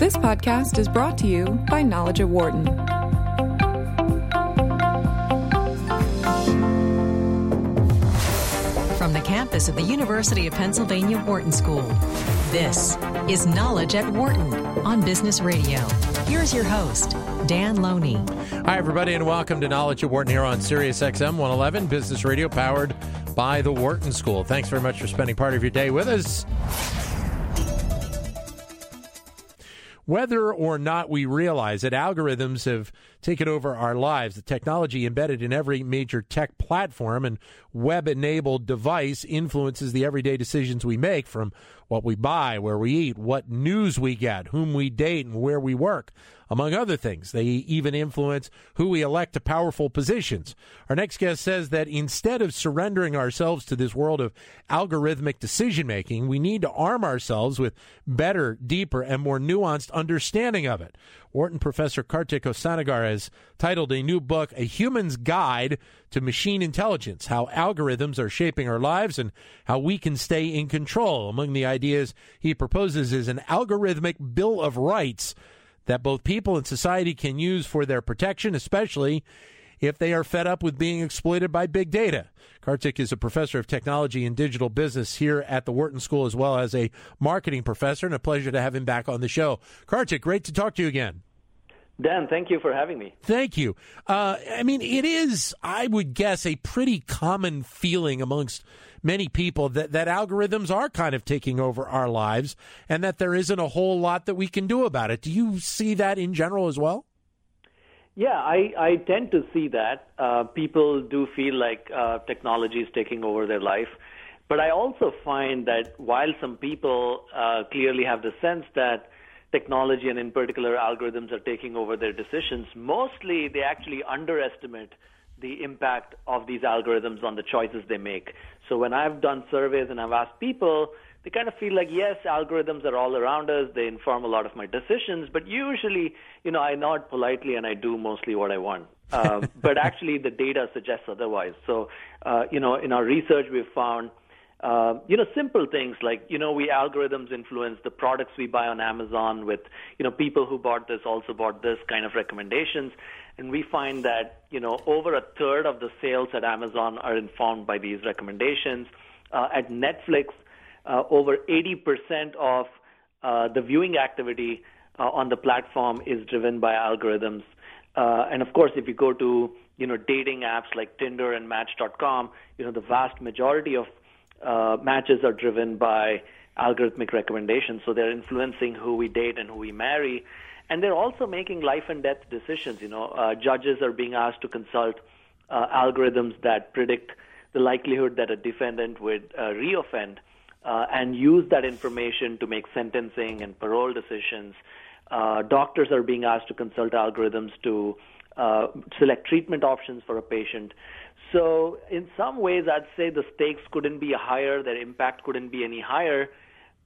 This podcast is brought to you by Knowledge at Wharton. From the campus of the University of Pennsylvania Wharton School, this is Knowledge at Wharton on Business Radio. Here's your host, Dan Loney. Hi, everybody, and welcome to Knowledge at Wharton here on Sirius XM 111, Business Radio, powered by the Wharton School. Thanks very much for spending part of your day with us. Whether or not we realize that algorithms have taken over our lives, the technology embedded in every major tech platform and web enabled device influences the everyday decisions we make from what we buy, where we eat, what news we get, whom we date, and where we work among other things. They even influence who we elect to powerful positions. Our next guest says that instead of surrendering ourselves to this world of algorithmic decision making, we need to arm ourselves with better, deeper, and more nuanced understanding of it. Wharton professor Kartik Hosanagar has titled a new book, A Human's Guide to Machine Intelligence How Algorithms Are Shaping Our Lives and How We Can Stay in Control. Among the ideas he proposes is an algorithmic Bill of Rights that both people and society can use for their protection, especially if they are fed up with being exploited by big data. Kartik is a professor of technology and digital business here at the Wharton School, as well as a marketing professor, and a pleasure to have him back on the show. Kartik, great to talk to you again. Dan, thank you for having me. Thank you. Uh, I mean, it is, I would guess, a pretty common feeling amongst many people that, that algorithms are kind of taking over our lives and that there isn't a whole lot that we can do about it. Do you see that in general as well? Yeah, I, I tend to see that. Uh, people do feel like uh, technology is taking over their life. But I also find that while some people uh, clearly have the sense that technology and in particular algorithms are taking over their decisions, mostly they actually underestimate the impact of these algorithms on the choices they make. So when I've done surveys and I've asked people, they kind of feel like, yes, algorithms are all around us. They inform a lot of my decisions, but usually, you know, I nod politely and I do mostly what I want. Uh, but actually, the data suggests otherwise. So, uh, you know, in our research, we've found, uh, you know, simple things like, you know, we algorithms influence the products we buy on Amazon with, you know, people who bought this also bought this kind of recommendations. And we find that, you know, over a third of the sales at Amazon are informed by these recommendations. Uh, at Netflix, uh, over 80% of uh, the viewing activity uh, on the platform is driven by algorithms. Uh, and of course, if you go to you know dating apps like Tinder and Match.com, you know the vast majority of uh, matches are driven by algorithmic recommendations. So they're influencing who we date and who we marry and they're also making life and death decisions. You know, uh, judges are being asked to consult algorithms that predict the likelihood that a defendant would reoffend, uh, and use that information to make sentencing and parole decisions. Uh, doctors are being asked to consult algorithms to uh, select treatment options for a patient. So, in some ways, I'd say the stakes couldn't be higher, their impact couldn't be any higher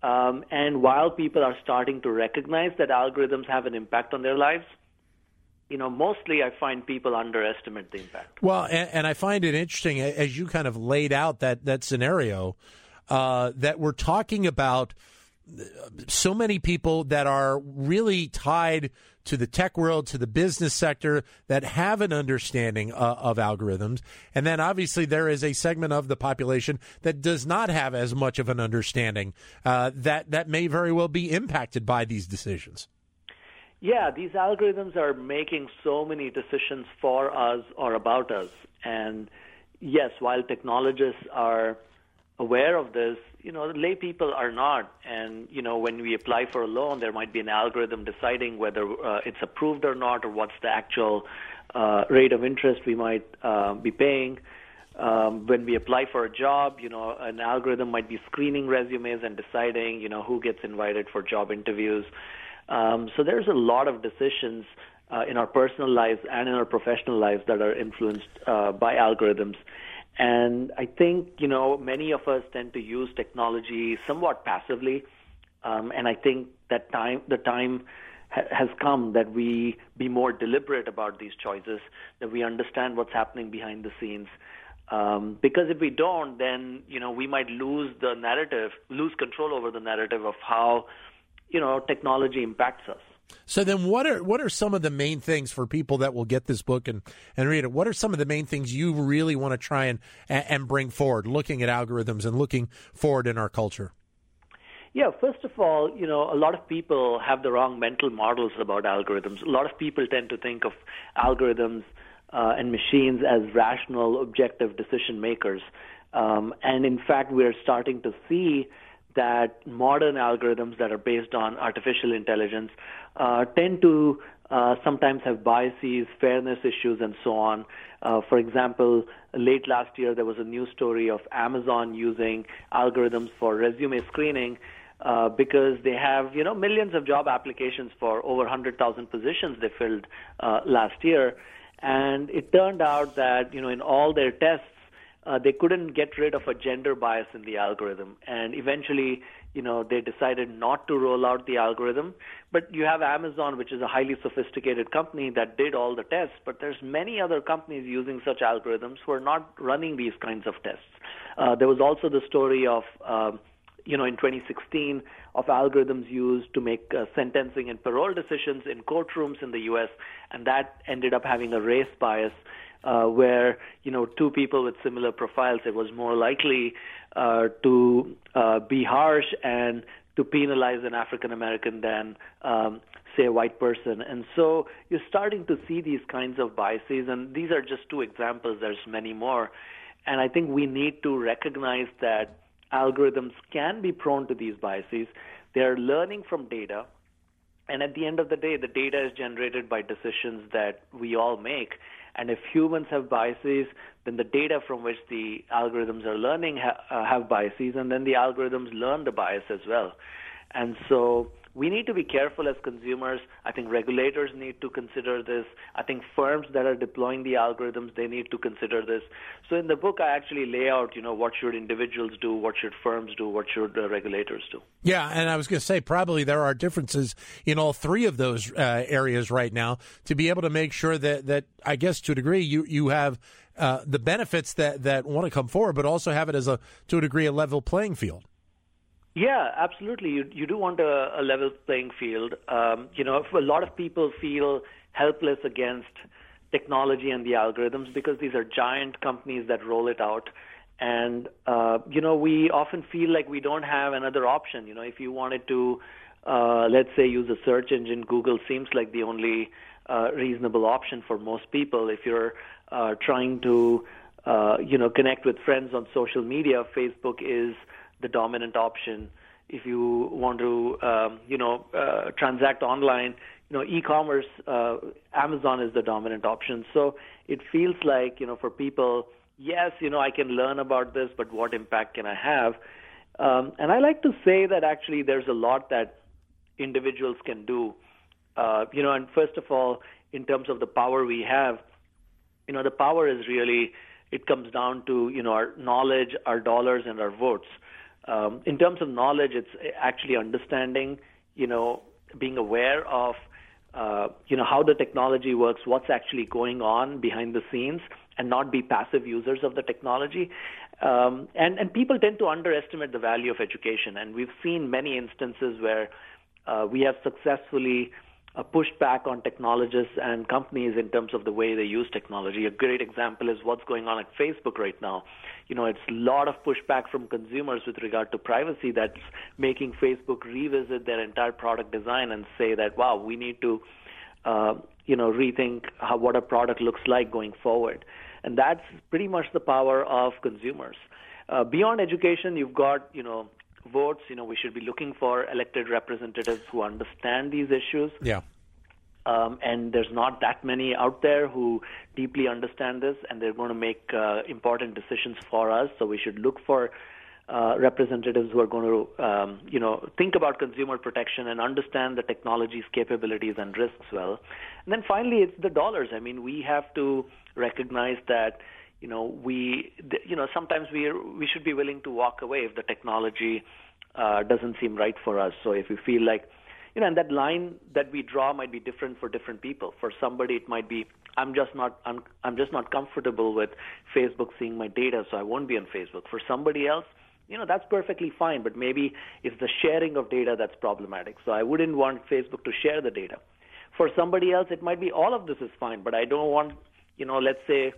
um, and while people are starting to recognize that algorithms have an impact on their lives, you know, mostly I find people underestimate the impact. Well, and, and I find it interesting as you kind of laid out that that scenario uh, that we're talking about so many people that are really tied to the tech world, to the business sector that have an understanding uh, of algorithms. And then obviously there is a segment of the population that does not have as much of an understanding uh, that, that may very well be impacted by these decisions. Yeah, these algorithms are making so many decisions for us or about us. And yes, while technologists are aware of this, you know, lay people are not. And, you know, when we apply for a loan, there might be an algorithm deciding whether uh, it's approved or not, or what's the actual uh, rate of interest we might uh, be paying. Um, when we apply for a job, you know, an algorithm might be screening resumes and deciding, you know, who gets invited for job interviews. Um, so there's a lot of decisions uh, in our personal lives and in our professional lives that are influenced uh, by algorithms. And I think, you know, many of us tend to use technology somewhat passively. Um, and I think that time, the time ha- has come that we be more deliberate about these choices, that we understand what's happening behind the scenes. Um, because if we don't, then, you know, we might lose the narrative, lose control over the narrative of how you know technology impacts us. So then, what are what are some of the main things for people that will get this book and, and read it? What are some of the main things you really want to try and and bring forward, looking at algorithms and looking forward in our culture? Yeah, first of all, you know, a lot of people have the wrong mental models about algorithms. A lot of people tend to think of algorithms uh, and machines as rational, objective decision makers. Um, and in fact, we're starting to see that modern algorithms that are based on artificial intelligence uh, tend to uh, sometimes have biases, fairness issues, and so on. Uh, for example, late last year there was a news story of Amazon using algorithms for resume screening uh, because they have you know millions of job applications for over 100,000 positions they filled uh, last year, and it turned out that you know in all their tests uh, they couldn't get rid of a gender bias in the algorithm, and eventually, you know, they decided not to roll out the algorithm. But you have Amazon, which is a highly sophisticated company that did all the tests, but there's many other companies using such algorithms who are not running these kinds of tests. Uh, there was also the story of uh, you know, in 2016 of algorithms used to make uh, sentencing and parole decisions in courtrooms in the U.S., and that ended up having a race bias uh, where you know two people with similar profiles, it was more likely uh, to uh, be harsh and to penalize an African American than um, say a white person. And so you're starting to see these kinds of biases, and these are just two examples. There's many more, and I think we need to recognize that algorithms can be prone to these biases. They're learning from data. And at the end of the day, the data is generated by decisions that we all make. And if humans have biases, then the data from which the algorithms are learning ha- uh, have biases, and then the algorithms learn the bias as well. And so we need to be careful as consumers. I think regulators need to consider this. I think firms that are deploying the algorithms they need to consider this. So in the book, I actually lay out, you know, what should individuals do, what should firms do, what should uh, regulators do. Yeah, and I was going to say probably there are differences in all three of those uh, areas right now to be able to make sure that that I guess to a degree you you have. Uh, the benefits that, that want to come forward, but also have it as a to a degree a level playing field. Yeah, absolutely. You you do want a, a level playing field. Um, you know, a lot of people feel helpless against technology and the algorithms because these are giant companies that roll it out. And uh, you know, we often feel like we don't have another option. You know, if you wanted to, uh, let's say, use a search engine, Google seems like the only uh, reasonable option for most people. If you're uh, trying to, uh, you know, connect with friends on social media, Facebook is the dominant option. If you want to, um, you know, uh, transact online, you know, e-commerce, uh, Amazon is the dominant option. So it feels like, you know, for people, yes, you know, I can learn about this, but what impact can I have? Um, and I like to say that actually there's a lot that individuals can do. Uh, you know, and first of all, in terms of the power we have, you know, the power is really it comes down to you know our knowledge, our dollars, and our votes. Um, in terms of knowledge, it's actually understanding, you know, being aware of, uh, you know, how the technology works, what's actually going on behind the scenes, and not be passive users of the technology. Um, and and people tend to underestimate the value of education, and we've seen many instances where uh, we have successfully uh, pushed back on technologists and companies in terms of the way they use technology. A great example is what's going on at Facebook right now. You know, it's a lot of pushback from consumers with regard to privacy that's making Facebook revisit their entire product design and say that, wow, we need to, uh, you know, rethink how, what a product looks like going forward. And that's pretty much the power of consumers. Uh, beyond education, you've got, you know, votes. You know, we should be looking for elected representatives who understand these issues. Yeah. Um, and there's not that many out there who deeply understand this, and they're going to make uh, important decisions for us. So we should look for uh, representatives who are going to, um, you know, think about consumer protection and understand the technology's capabilities and risks well. And then finally, it's the dollars. I mean, we have to recognize that you know, we, you know, sometimes we we should be willing to walk away if the technology uh, doesn't seem right for us. So if we feel like, you know, and that line that we draw might be different for different people. For somebody, it might be I'm just not I'm, I'm just not comfortable with Facebook seeing my data, so I won't be on Facebook. For somebody else, you know, that's perfectly fine, but maybe it's the sharing of data that's problematic. So I wouldn't want Facebook to share the data. For somebody else, it might be all of this is fine, but I don't want, you know, let's say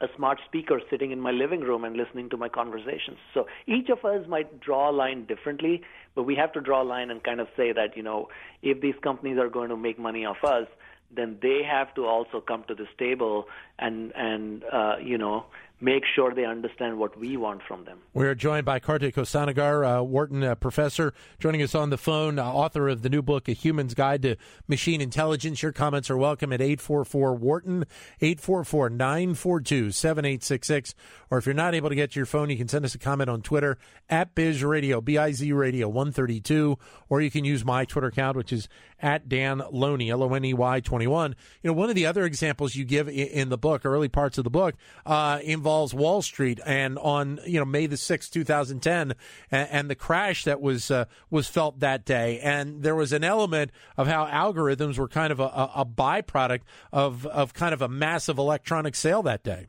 a smart speaker sitting in my living room and listening to my conversations. So each of us might draw a line differently, but we have to draw a line and kind of say that, you know, if these companies are going to make money off us, then they have to also come to this table and and uh, you know make sure they understand what we want from them. We're joined by Kartik Hosanagar, uh, Wharton uh, professor, joining us on the phone, uh, author of the new book, A Human's Guide to Machine Intelligence. Your comments are welcome at 844 Wharton, 844 942 7866. Or if you're not able to get to your phone, you can send us a comment on Twitter at Biz Radio, B I Z Radio 132, or you can use my Twitter account, which is at Dan Loney, L O N E Y 21. You know, one of the other examples you give in the book, early parts of the book, uh, involves Wall Street and on, you know, May the 6th, 2010, and, and the crash that was, uh, was felt that day. And there was an element of how algorithms were kind of a, a byproduct of, of kind of a massive electronic sale that day.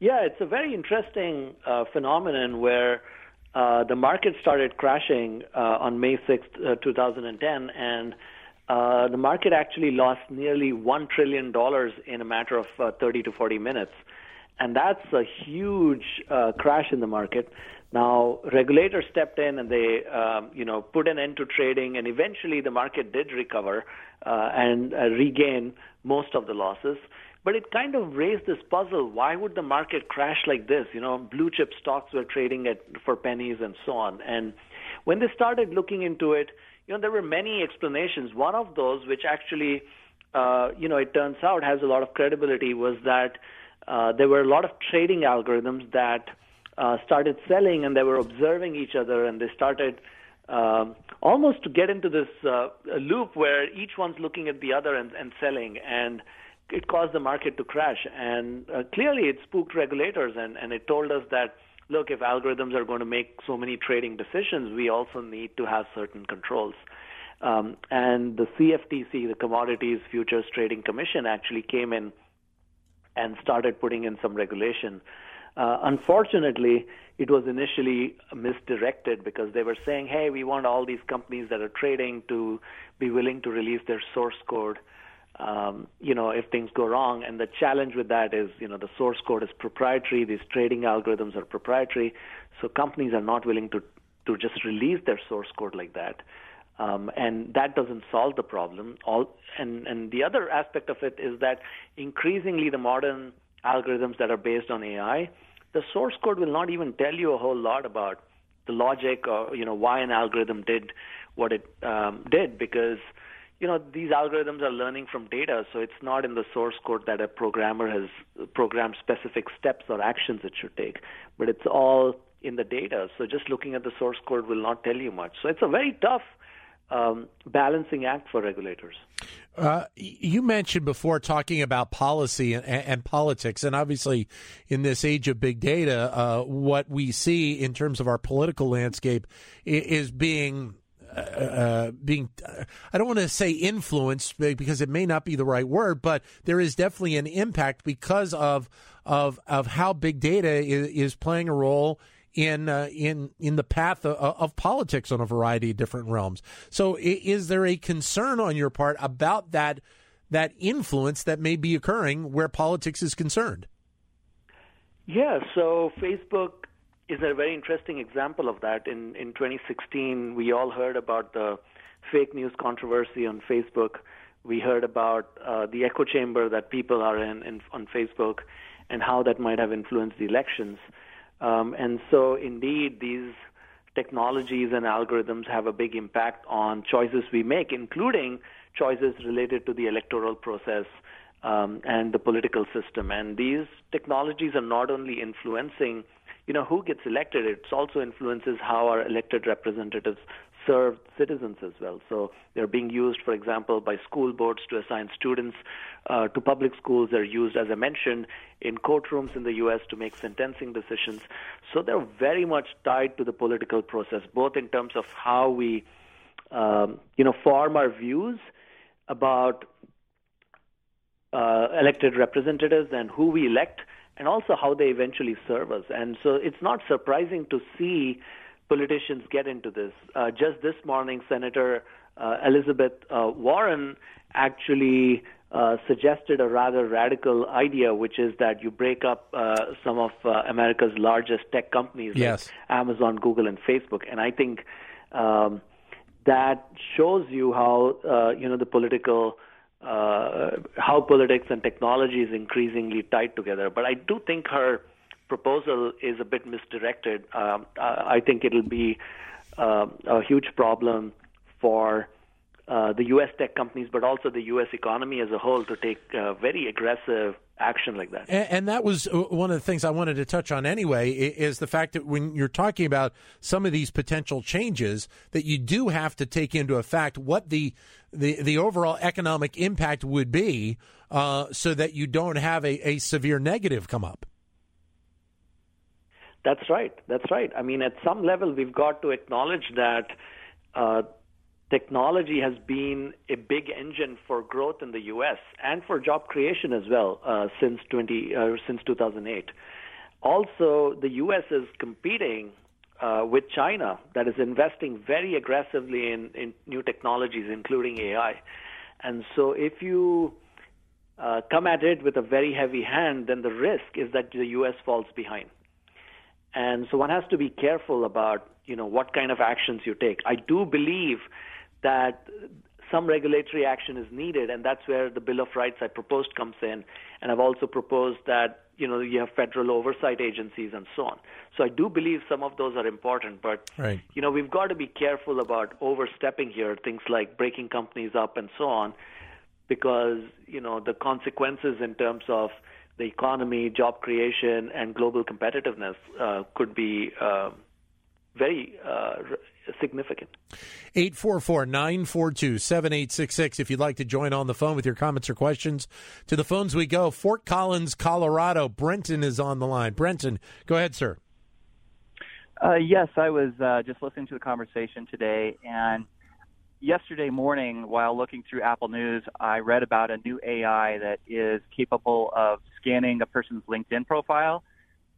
Yeah, it's a very interesting uh, phenomenon where uh, the market started crashing uh, on May 6th, uh, 2010, and uh, the market actually lost nearly $1 trillion in a matter of uh, 30 to 40 minutes. And that's a huge crash in the market. Now, regulators stepped in and they, um, you know, put an end to trading, and eventually the market did recover and regain most of the losses. But it kind of raised this puzzle. Why would the market crash like this? You know, blue chip stocks were trading at for pennies and so on. And when they started looking into it, you know, there were many explanations. One of those, which actually, uh, you know, it turns out has a lot of credibility, was that uh, there were a lot of trading algorithms that uh, started selling and they were observing each other and they started um, almost to get into this uh, loop where each one's looking at the other and, and selling. And it caused the market to crash. And uh, clearly, it spooked regulators, and, and it told us that look, if algorithms are going to make so many trading decisions, we also need to have certain controls. Um, and the CFTC, the Commodities Futures Trading Commission, actually came in and started putting in some regulation. Uh, unfortunately, it was initially misdirected because they were saying, hey, we want all these companies that are trading to be willing to release their source code um, you know, if things go wrong. And the challenge with that is, you know, the source code is proprietary. These trading algorithms are proprietary. So companies are not willing to, to just release their source code like that. Um, and that doesn't solve the problem. All, and, and the other aspect of it is that increasingly the modern algorithms that are based on AI, the source code will not even tell you a whole lot about the logic or you know why an algorithm did what it um, did because you know these algorithms are learning from data so it's not in the source code that a programmer has programmed specific steps or actions it should take but it's all in the data so just looking at the source code will not tell you much so it's a very tough um, balancing act for regulators. Uh, you mentioned before talking about policy and, and, politics, and obviously, in this age of big data, uh, what we see in terms of our political landscape is being uh, uh, being, I don't want to say influenced because it may not be the right word, but there is definitely an impact because of of of how big data is, is playing a role in uh, in in the path of, of, politics on a variety of different realms. So, is there a concern on your part about that that influence that may be occurring where politics is concerned? Yeah. So, Facebook is a very interesting example of that. In in 2016, we all heard about the fake news controversy on Facebook. We heard about uh, the echo chamber that people are in, in on Facebook, and how that might have influenced the elections. Um, and so, indeed, these technologies and algorithms have a big impact on choices we make, including choices related to the electoral process um, and the political system. And these technologies are not only influencing you know, who gets elected, it also influences how our elected representatives serve citizens as well. So they're being used, for example, by school boards to assign students uh, to public schools. They're used, as I mentioned, in courtrooms in the U.S. to make sentencing decisions. So they're very much tied to the political process, both in terms of how we, um, you know, form our views about uh, elected representatives and who we elect, and also how they eventually serve us. And so it's not surprising to see politicians get into this. Uh, just this morning, Senator uh, Elizabeth uh, Warren actually uh, suggested a rather radical idea, which is that you break up uh, some of uh, America's largest tech companies, yes. like Amazon, Google, and Facebook. And I think um, that shows you how uh, you know the political uh, how politics and technology is increasingly tied together. But I do think her proposal is a bit misdirected. Um, I think it'll be uh, a huge problem for uh, the U.S. tech companies, but also the U.S. economy as a whole, to take uh, very aggressive action like that. And, and, that was uh, one of the things I wanted to touch on anyway is the fact that when you're talking about some of these potential changes, that you do have to take into effect what the the, the overall economic impact would be, uh, so that you don't have a, a severe negative come up. That's right. That's right. I mean, at some level, we've got to acknowledge that uh, technology has been a big engine for growth in the U.S. and for job creation as well uh, since 20 uh, since 2008. Also, the U.S. is competing uh, with China that is investing very aggressively in, in new technologies, including AI. And so, if you uh, come at it with a very heavy hand, then the risk is that the U.S. falls behind. And so, one has to be careful about you know what kind of actions you take. I do believe that some regulatory action is needed, and that's where the Bill of Rights I proposed comes in. And I've also proposed that you know you have federal oversight agencies and so on. So I do believe some of those are important, but right. you know we've got to be careful about overstepping here. Things like breaking companies up and so on, because you know the consequences in terms of the economy, job creation, and global competitiveness uh, could be uh, very uh, significant. 844 942 7866. If you'd like to join on the phone with your comments or questions, to the phones we go. Fort Collins, Colorado. Brenton is on the line. Brenton, go ahead, sir. Uh, yes, I was uh, just listening to the conversation today, and yesterday morning, while looking through Apple News, I read about a new AI that is capable of scanning a person's LinkedIn profile,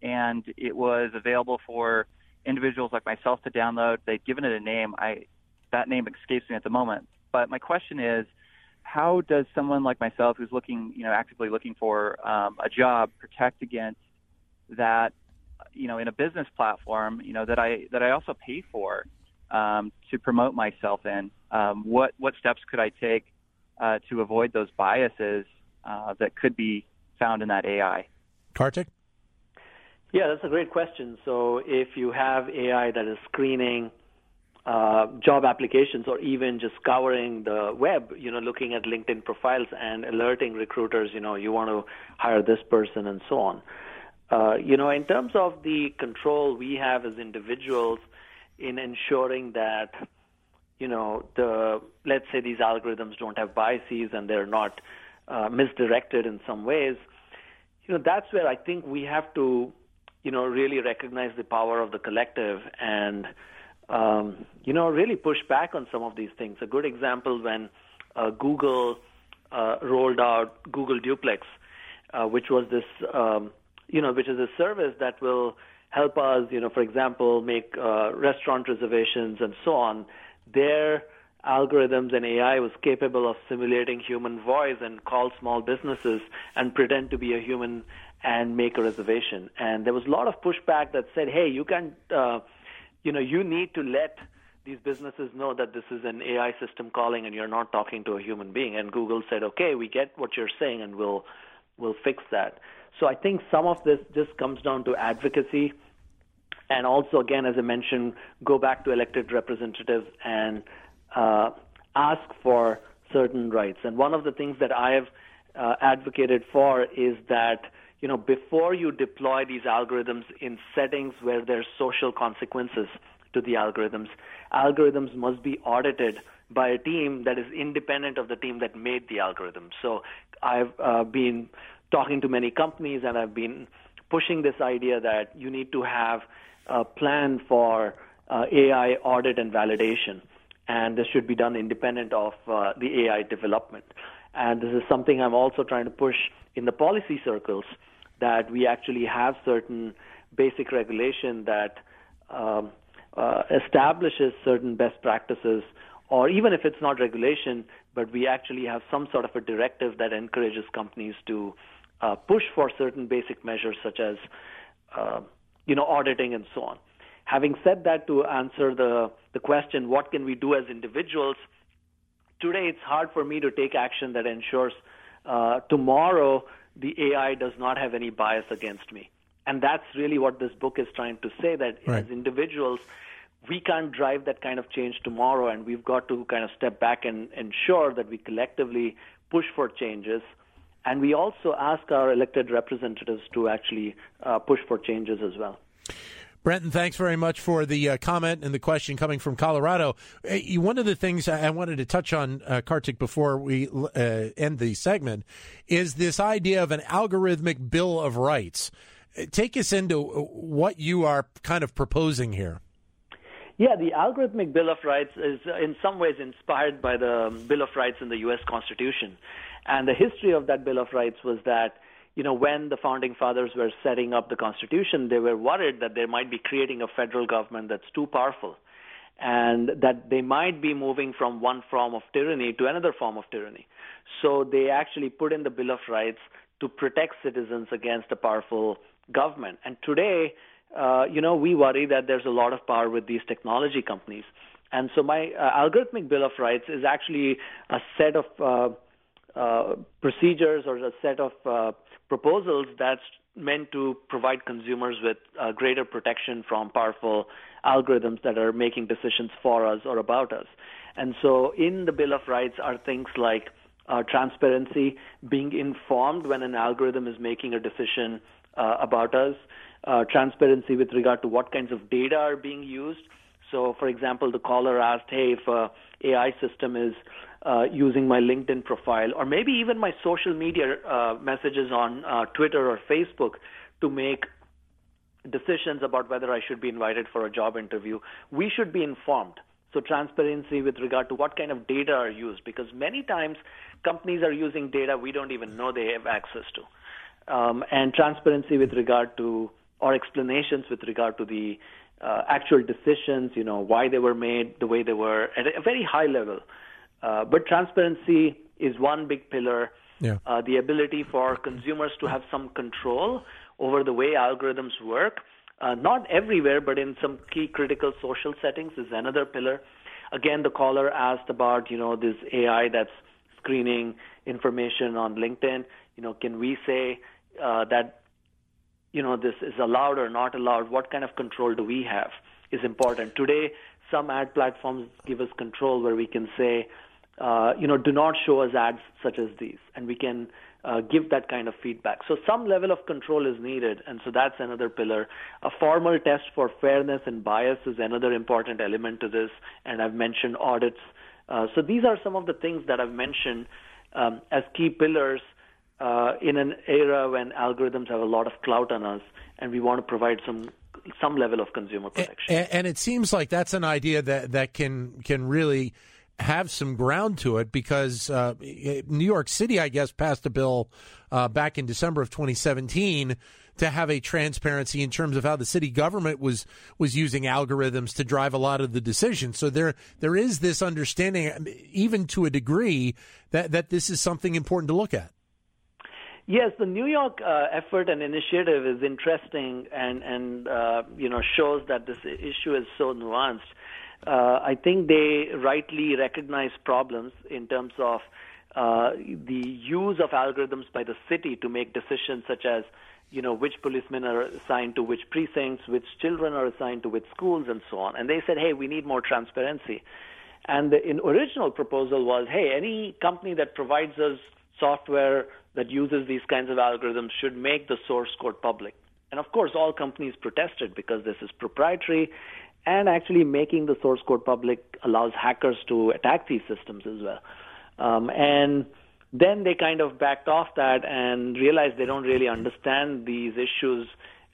and it was available for individuals like myself to download. They've given it a name. I that name escapes me at the moment. But my question is, how does someone like myself, who's looking, you know, actively looking for um, a job, protect against that, you know, in a business platform, you know, that I that I also pay for um, to promote myself in? Um, what what steps could I take uh, to avoid those biases uh, that could be found in that AI? Kartik. Yeah, that's a great question. So if you have AI that is screening uh, job applications or even just scouring the web, you know, looking at LinkedIn profiles and alerting recruiters, you know, you want to hire this person and so on. Uh, you know, in terms of the control we have as individuals in ensuring that, you know, the let's say these algorithms don't have biases and they're not uh, misdirected in some ways, you know, that's where I think we have to you know, really recognize the power of the collective and, um, you know, really push back on some of these things. A good example when uh, Google uh, rolled out Google Duplex, uh, which was this, um, you know, which is a service that will help us, you know, for example, make uh, restaurant reservations and so on. Their algorithms and AI was capable of simulating human voice and call small businesses and pretend to be a human and make a reservation. And there was a lot of pushback that said, hey, you can, uh, you know, you need to let these businesses know that this is an AI system calling and you're not talking to a human being. And Google said, okay, we get what you're saying and we'll, we'll fix that. So I think some of this just comes down to advocacy. And also, again, as I mentioned, go back to elected representatives and uh, ask for certain rights. And one of the things that I have uh, advocated for is that you know, before you deploy these algorithms in settings where there's social consequences to the algorithms, algorithms must be audited by a team that is independent of the team that made the algorithm. So I've uh, been talking to many companies and I've been pushing this idea that you need to have a plan for uh, AI audit and validation. And this should be done independent of uh, the AI development. And this is something I'm also trying to push in the policy circles that we actually have certain basic regulation that um, uh, establishes certain best practices, or even if it's not regulation, but we actually have some sort of a directive that encourages companies to uh, push for certain basic measures such as uh, you know auditing and so on. Having said that, to answer the the question, what can we do as individuals? Today, it's hard for me to take action that ensures uh, tomorrow the AI does not have any bias against me. And that's really what this book is trying to say that right. as individuals, we can't drive that kind of change tomorrow, and we've got to kind of step back and ensure that we collectively push for changes. And we also ask our elected representatives to actually uh, push for changes as well. Brenton, thanks very much for the uh, comment and the question coming from Colorado. Uh, one of the things I wanted to touch on, uh, Kartik, before we uh, end the segment, is this idea of an algorithmic Bill of Rights. Uh, take us into what you are kind of proposing here. Yeah, the algorithmic Bill of Rights is in some ways inspired by the Bill of Rights in the U.S. Constitution. And the history of that Bill of Rights was that you know, when the founding fathers were setting up the Constitution, they were worried that they might be creating a federal government that's too powerful and that they might be moving from one form of tyranny to another form of tyranny. So they actually put in the Bill of Rights to protect citizens against a powerful government. And today, uh, you know, we worry that there's a lot of power with these technology companies. And so my uh, algorithmic Bill of Rights is actually a set of uh, uh procedures or a set of uh, proposals that's meant to provide consumers with uh, greater protection from powerful algorithms that are making decisions for us or about us. And so in the Bill of Rights are things like uh, transparency, being informed when an algorithm is making a decision uh, about us, uh, transparency with regard to what kinds of data are being used. So, for example, the caller asked, hey, if a AI system is uh, using my LinkedIn profile or maybe even my social media uh, messages on uh, Twitter or Facebook to make decisions about whether I should be invited for a job interview, we should be informed. So transparency with regard to what kind of data are used, because many times companies are using data we don't even know they have access to, um, and transparency with regard to or explanations with regard to the uh, actual decisions, you know, why they were made the way they were at a very high level. Uh, but transparency is one big pillar. Yeah. Uh, the ability for consumers to have some control over the way algorithms work, uh, not everywhere, but in some key critical social settings, is another pillar. Again, the caller asked about you know this AI that's screening information on LinkedIn. You know, can we say uh, that you know this is allowed or not allowed? What kind of control do we have? Is important today. Some ad platforms give us control where we can say, uh, you know, do not show us ads such as these, and we can uh, give that kind of feedback. So some level of control is needed, and so that's another pillar. A formal test for fairness and bias is another important element to this, and I've mentioned audits. Uh, so these are some of the things that I've mentioned um, as key pillars uh, in an era when algorithms have a lot of clout on us, and we want to provide some some level of consumer protection. And, and, it seems like that's an idea that that can can really have some ground to it because uh, New York City, I guess, passed a bill uh, back in December of 2017 to have a transparency in terms of how the city government was was using algorithms to drive a lot of the decisions. So there there is this understanding, even to a degree, that that this is something important to look at. Yes, the New York uh, effort and initiative is interesting, and and uh, you know shows that this issue is so nuanced uh, I think they rightly recognize problems in terms of uh, the use of algorithms by the city to make decisions such as you know which policemen are assigned to which precincts, which children are assigned to which schools, and so on. And they said, hey, we need more transparency. And the original proposal was, hey, any company that provides us software that uses these kinds of algorithms should make the source code public. And of course, all companies protested because this is proprietary and actually making the source code public allows hackers to attack these systems as well. Um, and then they kind of backed off that and realized they don't really understand these issues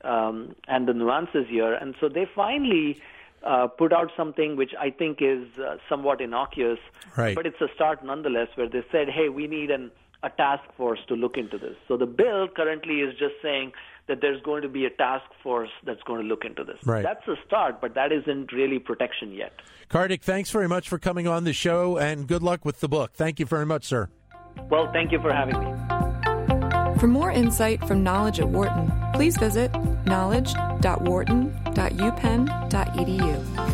um, and the nuances here. And so they finally uh, put out something which I think is uh, somewhat innocuous, right. but it's a start nonetheless, where they said, hey, we need an a task force to look into this. So the bill currently is just saying that there's going to be a task force that's going to look into this. Right. That's a start, but that isn't really protection yet. Kartik, thanks very much for coming on the show and good luck with the book. Thank you very much, sir. Well, thank you for having me. For more insight from Knowledge at Wharton, please visit knowledge.wharton.upenn.edu.